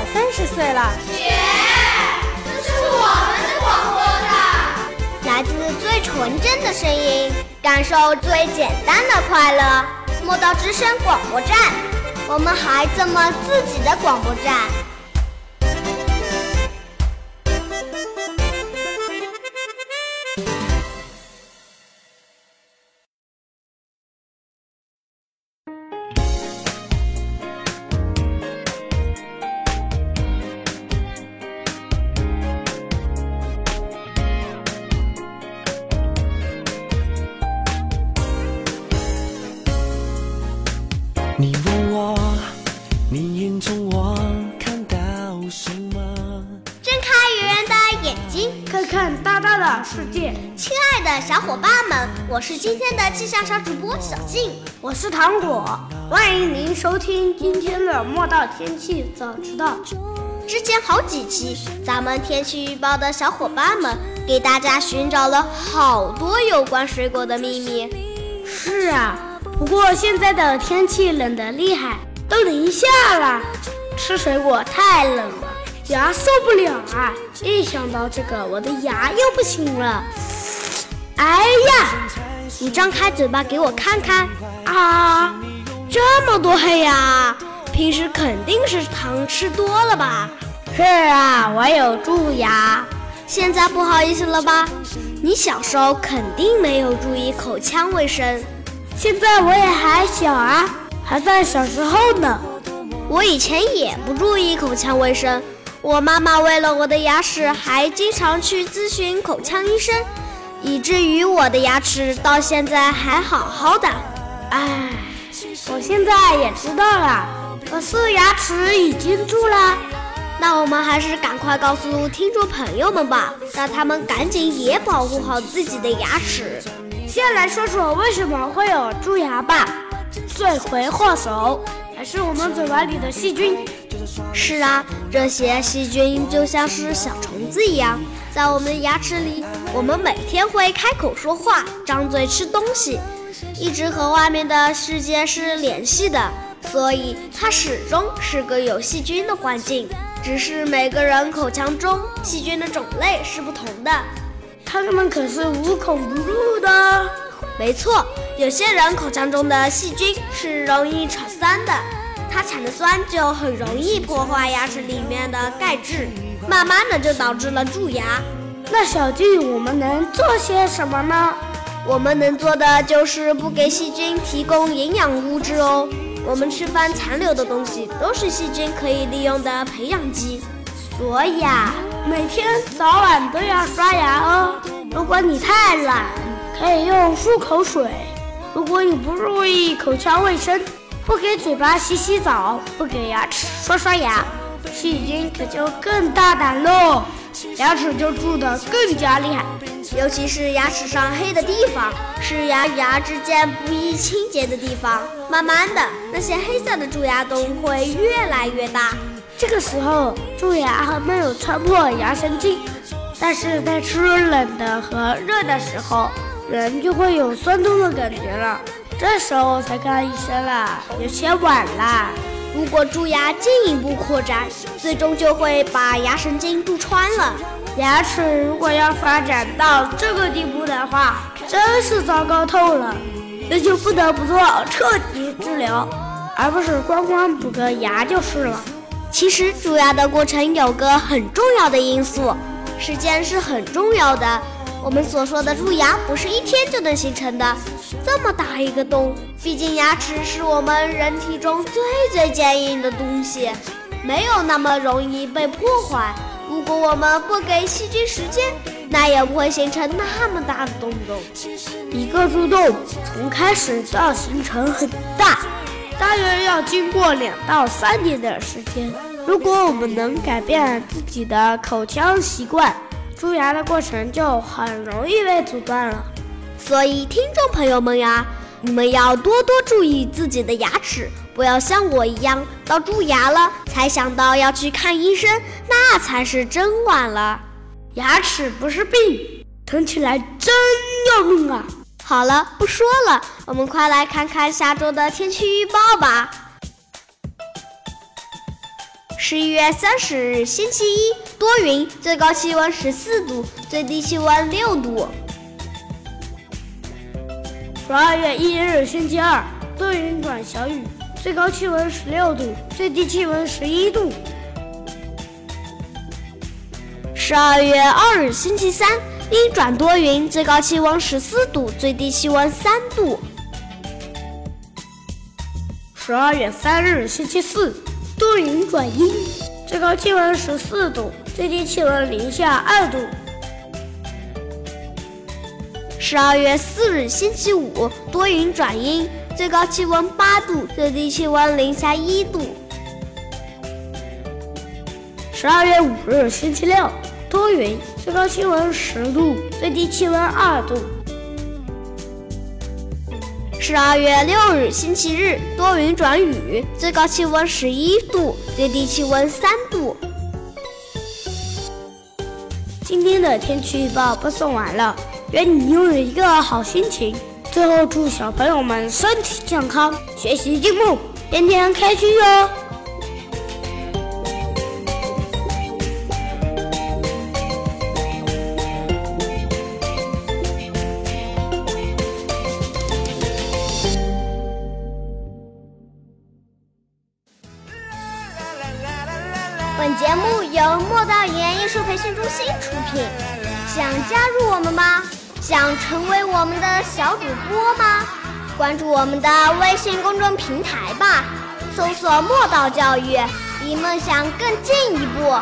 我三十岁了。姐，这是我们的广播站，来自最纯真的声音，感受最简单的快乐。莫道之声广播站，我们孩子们自己的广播站。世界，亲爱的小伙伴们，我是今天的气象小主播小静，我是糖果，欢迎您收听今天的莫道天气早知道。之前好几期，咱们天气预报的小伙伴们给大家寻找了好多有关水果的秘密。是啊，不过现在的天气冷得厉害，都零下了，吃水果太冷了。牙受不了啊！一想到这个，我的牙又不行了。哎呀，你张开嘴巴给我看看啊！这么多黑牙，平时肯定是糖吃多了吧？是啊，我有蛀牙。现在不好意思了吧？你小时候肯定没有注意口腔卫生。现在我也还小啊，还在小时候呢。我以前也不注意口腔卫生。我妈妈为了我的牙齿，还经常去咨询口腔医生，以至于我的牙齿到现在还好好的。唉，我现在也知道了，可是牙齿已经蛀了。那我们还是赶快告诉听众朋友们吧，让他们赶紧也保护好自己的牙齿。先来说说为什么会有蛀牙吧，罪魁祸首还是我们嘴巴里的细菌。是啊，这些细菌就像是小虫子一样，在我们的牙齿里。我们每天会开口说话，张嘴吃东西，一直和外面的世界是联系的，所以它始终是个有细菌的环境。只是每个人口腔中细菌的种类是不同的，它们可是无孔不入的。没错，有些人口腔中的细菌是容易产酸的。它产的酸就很容易破坏牙齿里面的钙质，慢慢的就导致了蛀牙。那小俊，我们能做些什么呢？我们能做的就是不给细菌提供营养物质哦。我们吃饭残留的东西都是细菌可以利用的培养基，所以啊，每天早晚都要刷牙哦。如果你太懒，可以用漱口水。如果你不注意口腔卫生，不给嘴巴洗洗澡，不给牙齿刷刷牙，细菌可就更大胆喽，牙齿就蛀得更加厉害。尤其是牙齿上黑的地方，是牙与牙之间不易清洁的地方。慢慢的，那些黑色的蛀牙洞会越来越大。这个时候，蛀牙还没有穿破牙神经，但是在吃冷的和热的时候，人就会有酸痛的感觉了。这时候才看医生了，有些晚了。如果蛀牙进一步扩展，最终就会把牙神经蛀穿了。牙齿如果要发展到这个地步的话，真是糟糕透了。那就不得不做彻底治疗，而不是光光补个牙就是了。其实蛀牙的过程有个很重要的因素，时间是很重要的。我们所说的蛀牙不是一天就能形成的，这么大一个洞，毕竟牙齿是我们人体中最最坚硬的东西，没有那么容易被破坏。如果我们不给细菌时间，那也不会形成那么大的洞洞。一个蛀洞从开始到形成很大，大约要经过两到三年的时间。如果我们能改变自己的口腔习惯，蛀牙的过程就很容易被阻断了，所以听众朋友们呀，你们要多多注意自己的牙齿，不要像我一样到蛀牙了才想到要去看医生，那才是真晚了。牙齿不是病，疼起来真要命啊！好了，不说了，我们快来看看下周的天气预报吧。十一月三十日，星期一，多云，最高气温十四度，最低气温六度。十二月一日，星期二，多云转小雨，最高气温十六度，最低气温十一度。十二月二日，星期三，阴转多云，最高气温十四度，最低气温三度。十二月三日，星期四，多云转阴，最高气温十四度，最低气温零下二度。十二月四日，星期五，多云转阴，最高气温八度，最低气温零下一度。十二月五日，星期六，多云，最高气温十度，最低气温二度。十二月六日，星期日，多云转雨，最高气温十一度，最低气温三度。今天的天气预报播送完了。愿你拥有一个好心情。最后，祝小朋友们身体健康，学习进步，天天开心哟！节目由莫道语言艺术培训中心出品。想加入我们吗？想成为我们的小主播吗？关注我们的微信公众平台吧，搜索“莫道教育”，离梦想更进一步。